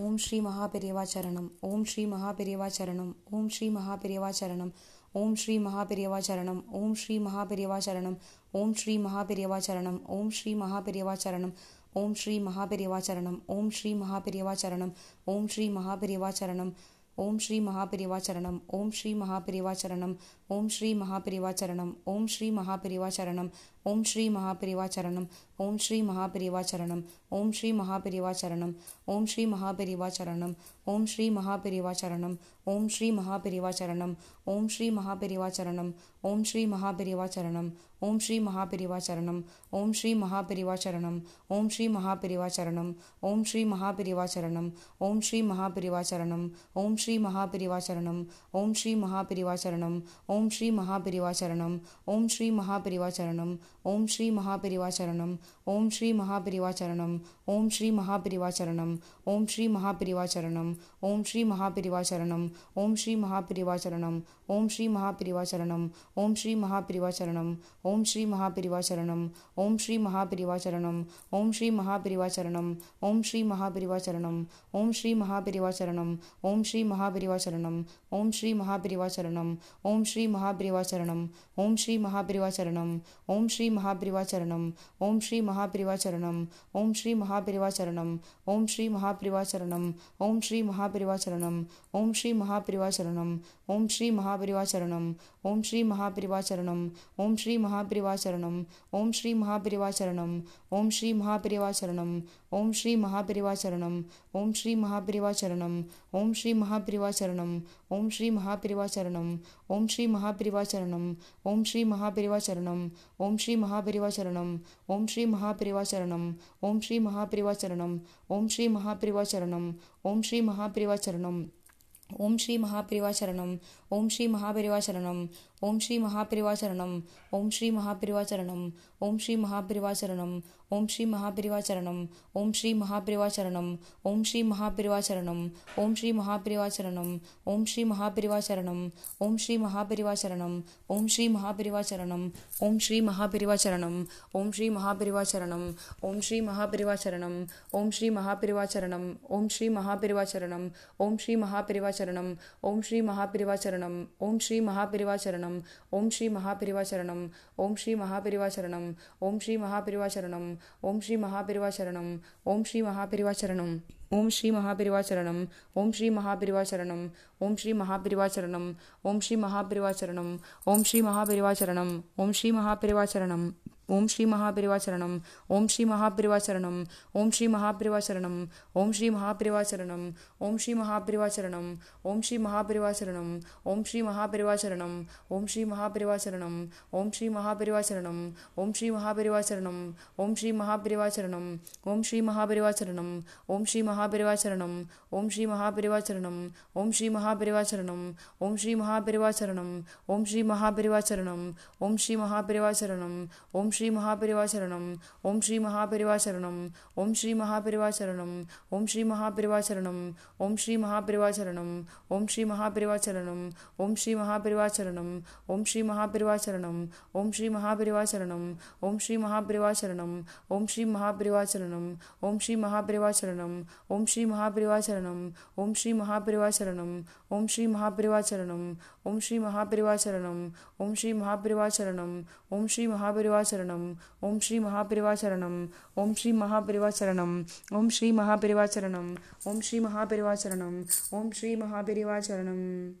ஓம் ஸ்ரீ மகாபெரியவா சரணம் ஓம் ஸ்ரீ மகாபெரியவா சரணம் ஓம் ஸ்ரீ மகாபெரியவா சரணம் ஓம் ஸ்ரீ மகாபெரியவா சரணம் ஓம் ஸ்ரீ மகாபெரியவா சரணம் ஓம் ஸ்ரீ மகாபெரியவா சரணம் ஓம் ஸ்ரீ மகாபெரியவா சரணம் ஓம் ஸ்ரீ மகாபெரியவா சரணம் ஓம் ஸ்ரீ மகாபெரியவா சரணம் ஓம் ஸ்ரீ மகாபெரியவா சரணம் ஓம் ஸ்ரீ மகாபிரிவாச்சரணம் ஓம் ஸ்ரீ மகாபிரிவாச்சரணம் ஓம் ஸ்ரீ மகாபிரிவாச்சரணம் ஓம் ஸ்ரீ மகாபிரிவாச்சரணம் ஓம் ஸ்ரீ மகாபிரிவாச்சரணம் ஓம் ஸ்ரீ மகாபிரிவாச்சரணம் ஓம் ஸ்ரீ மகாபிரிவாச்சரணம் ஓம் ஸ்ரீ மகாபிரிவாச்சரணம் ஓம் ஸ்ரீ மகாபிரிவாச்சரணம் ஓம் ஸ்ரீ மகாபெரியவா சரணம் ஓம் ஸ்ரீ மகாபெரியவா சரணம் ஓம் ஸ்ரீ மகாபெரியவா சரணம் ஓம் ஸ்ரீ மகாபெரியவா சரணம் ஓம் ஸ்ரீ மகாபெரியவா சரணம் ஓம் ஸ்ரீ மகாபெரியவா சரணம் ஓம் ஸ்ரீ மகாபெரியவா சரணம் ஓம் ஸ்ரீ மகாபெரியவா சரணம் ஓம் ஸ்ரீ மகாபெரியவா சரணம் ஓம் ஸ்ரீ மகாபெரியவா சரணம் ஓம் ஸ்ரீ மகாபெரியவா சரணம் ஓம் ஸ்ரீ மகாபெரியவா சரணம் ஓம் ஸ்ரீ மகாபெரியவா சரணம் ஓம் ஸ்ரீ மகாபெரியவா சரணம் ஓம் ஸ்ரீ மகாபெரியவா சரணம் ஓம் ஸ்ரீ மகாபெரியவா சரணம் ஓம் ஸ்ரீ மகாபெரியவா சரணம் ओम श्री महाप्रिवाचरणम ओम श्री महाप्रिवाचरणम ओम श्री महाप्रिवाचरणम ओम श्री महाप्रिवाचरणम ओम श्री महाप्रिवाचरणम ओम श्री महाप्रिवाचरणम ओम श्री महाप्रिवाचरणम ओम श्री महाप्रिवाचरणम ओम श्री महाप्रिवाचरणम ओम श्री महाप्रिवाचरणम ओम श्री महाप्रिवाचरणम ओम श्री महाप्रिवाचरणम ओम श्री महाप्रिवाचरणम ओम श्री महाप्रिवाचरणम ओम श्री महाप्रिवाचरणम ओम श्री महाप्रिवाचरणम ओम श्री महाप्रिवाचरणम ओम श्री महापरिवाचरणम ओम श्री महापरिवाचरणम ओम श्री महापरिवाचरणम ओम श्री महापरिवाचरणम ओम श्री महापरिवाचरणम ओम श्री महापरिवाचरणम ओम श्री महापरिवाचरणम ओम श्री महापरिवाचरणम ओम श्री महापरिवाचरणम ओम श्री महापरिवाचरणम ओम श्री महापरिवाचरणम ओम श्री महापरिवाचरणम ओम श्री महापरिवाचरणम ओम श्री महापरिवाचरणम ओम श्री महापरिवाचरणम ओम श्री महापरिवाचरणम ओम श्री महापरिवाचरणम ஓம் ஸ்ரீ மகாபெரியவா சரணம் ஓம் ஸ்ரீ மகாபெரியவா சரணம் ஓம் ஸ்ரீ மகாபெரியவா சரணம் ஓம் ஸ்ரீ மகாபெரியவா சரணம் ஓம் ஸ்ரீ மகாபெரியவா சரணம் ஓம் ஸ்ரீ மகாபெரியவா சரணம் ஓம் ஸ்ரீ மகாபெரியவா சரணம் ஓம் ஸ்ரீ மகாபெரியவா சரணம் ஓம் ஸ்ரீ மகாபெரிவா சரணம் ஓம் ஸ்ரீ மகாபெரிவா சரணம் ஓம் ஸ்ரீ மகாபெரிவா சரணம் ஓம் ஸ்ரீ மகாபெரிவா சரணம் ஓம் ஸ்ரீ மகாபெரிவா சரணம் ஓம் ஸ்ரீ மகாபெரிவா சரணம் ஓம் ஸ்ரீ மகாபெரிவா சரணம் ஓம் ஸ்ரீ மகாபெரிவா சரணம் ஓம் ஸ்ரீ மகாபெரிவா சரணம் ஓம் ஸ்ரீ மகாபெரிவா महापिरिवाचरणम् ओम श्री महापिरिवाचरणम् ओम श्री महापिरिवाचरणम् ओम श्री महापिरिवाचरणम् ओम श्री महापिरिवाचरणम् ओम श्री महापिरिवाचरणम् ओम श्री महापिरिवाचरणम् ओम श्री महापिरिवाचरणम् ओम श्री महापिरिवाचरणम ओम श्री महापिरिवाचरणम ओम श्री महापिरिवाचरणम ओम श्री महापिरिवाचरणम ओम श्री महापिरिवाचरणम ओम श्री महापिरिवाचरणम ஓம் ஸ்ரீ மகாபெரிவா சரணம் ஓம் ஸ்ரீ மகாபெரிவா சரணம் ஓம் ஸ்ரீ மகாபெரிவா சரணம் ஓம் ஸ்ரீ மகாபெரிவா சரணம் ஓம் ஸ்ரீ மகாபெரிவா சரணம் ஓம் ஸ்ரீ மகாபெரிவா சரணம் ஓம் ஸ்ரீ மகாபெரிவா சரணம் ஓம் ஸ்ரீ மகாபெரிவா சரணம் ஓம் ஸ்ரீ மகாபெரிவா சரணம் ஓம் ஸ்ரீ மகாபெரிவா சரணம் ஓம் ஸ்ரீ மகாபெரிவா சரணம் ஓம் ஸ்ரீ மகாபெரிவா சரணம் ஓம் ஸ்ரீ மகாபெரிவா சரணம் ஓம் ஸ்ரீ மகாபெரிவா சரணம் ஓம் ஸ்ரீ மகாபெரிவா சரணம் ஓம் ஸ்ரீ மகாபெரிவா சரணம் ஓம் ஸ்ரீ மகாபெரிவா சரணம் ஓம் ஸ்ரீ மகாபெரிவா சரணம் ஓம் ஸ்ரீ श्री महापरिवा शरणम ओम श्री महापरिवा शरणम ओम श्री महापरिवा शरणम ओम श्री महापरिवा शरणम ओम श्री महापरिवा शरणम ओम श्री महापरिवा शरणम ओम श्री महापरिवा शरणम ओम श्री महापरिवा शरणम ओम श्री महापरिवा शरणम ओम श्री महापरिवा शरणम ओम श्री महापरिवा शरणम ओम श्री महापरिवा शरणम ओम श्री महापरिवा शरणम ओम श्री महापरिवाचरणम ओम श्री महापरिवाचरणम ओम श्री महापरिवाचरणम ओम श्री महापरिवाचरणम ओम श्री महापरिवाचरणम ओम श्री महापरिवाचरणम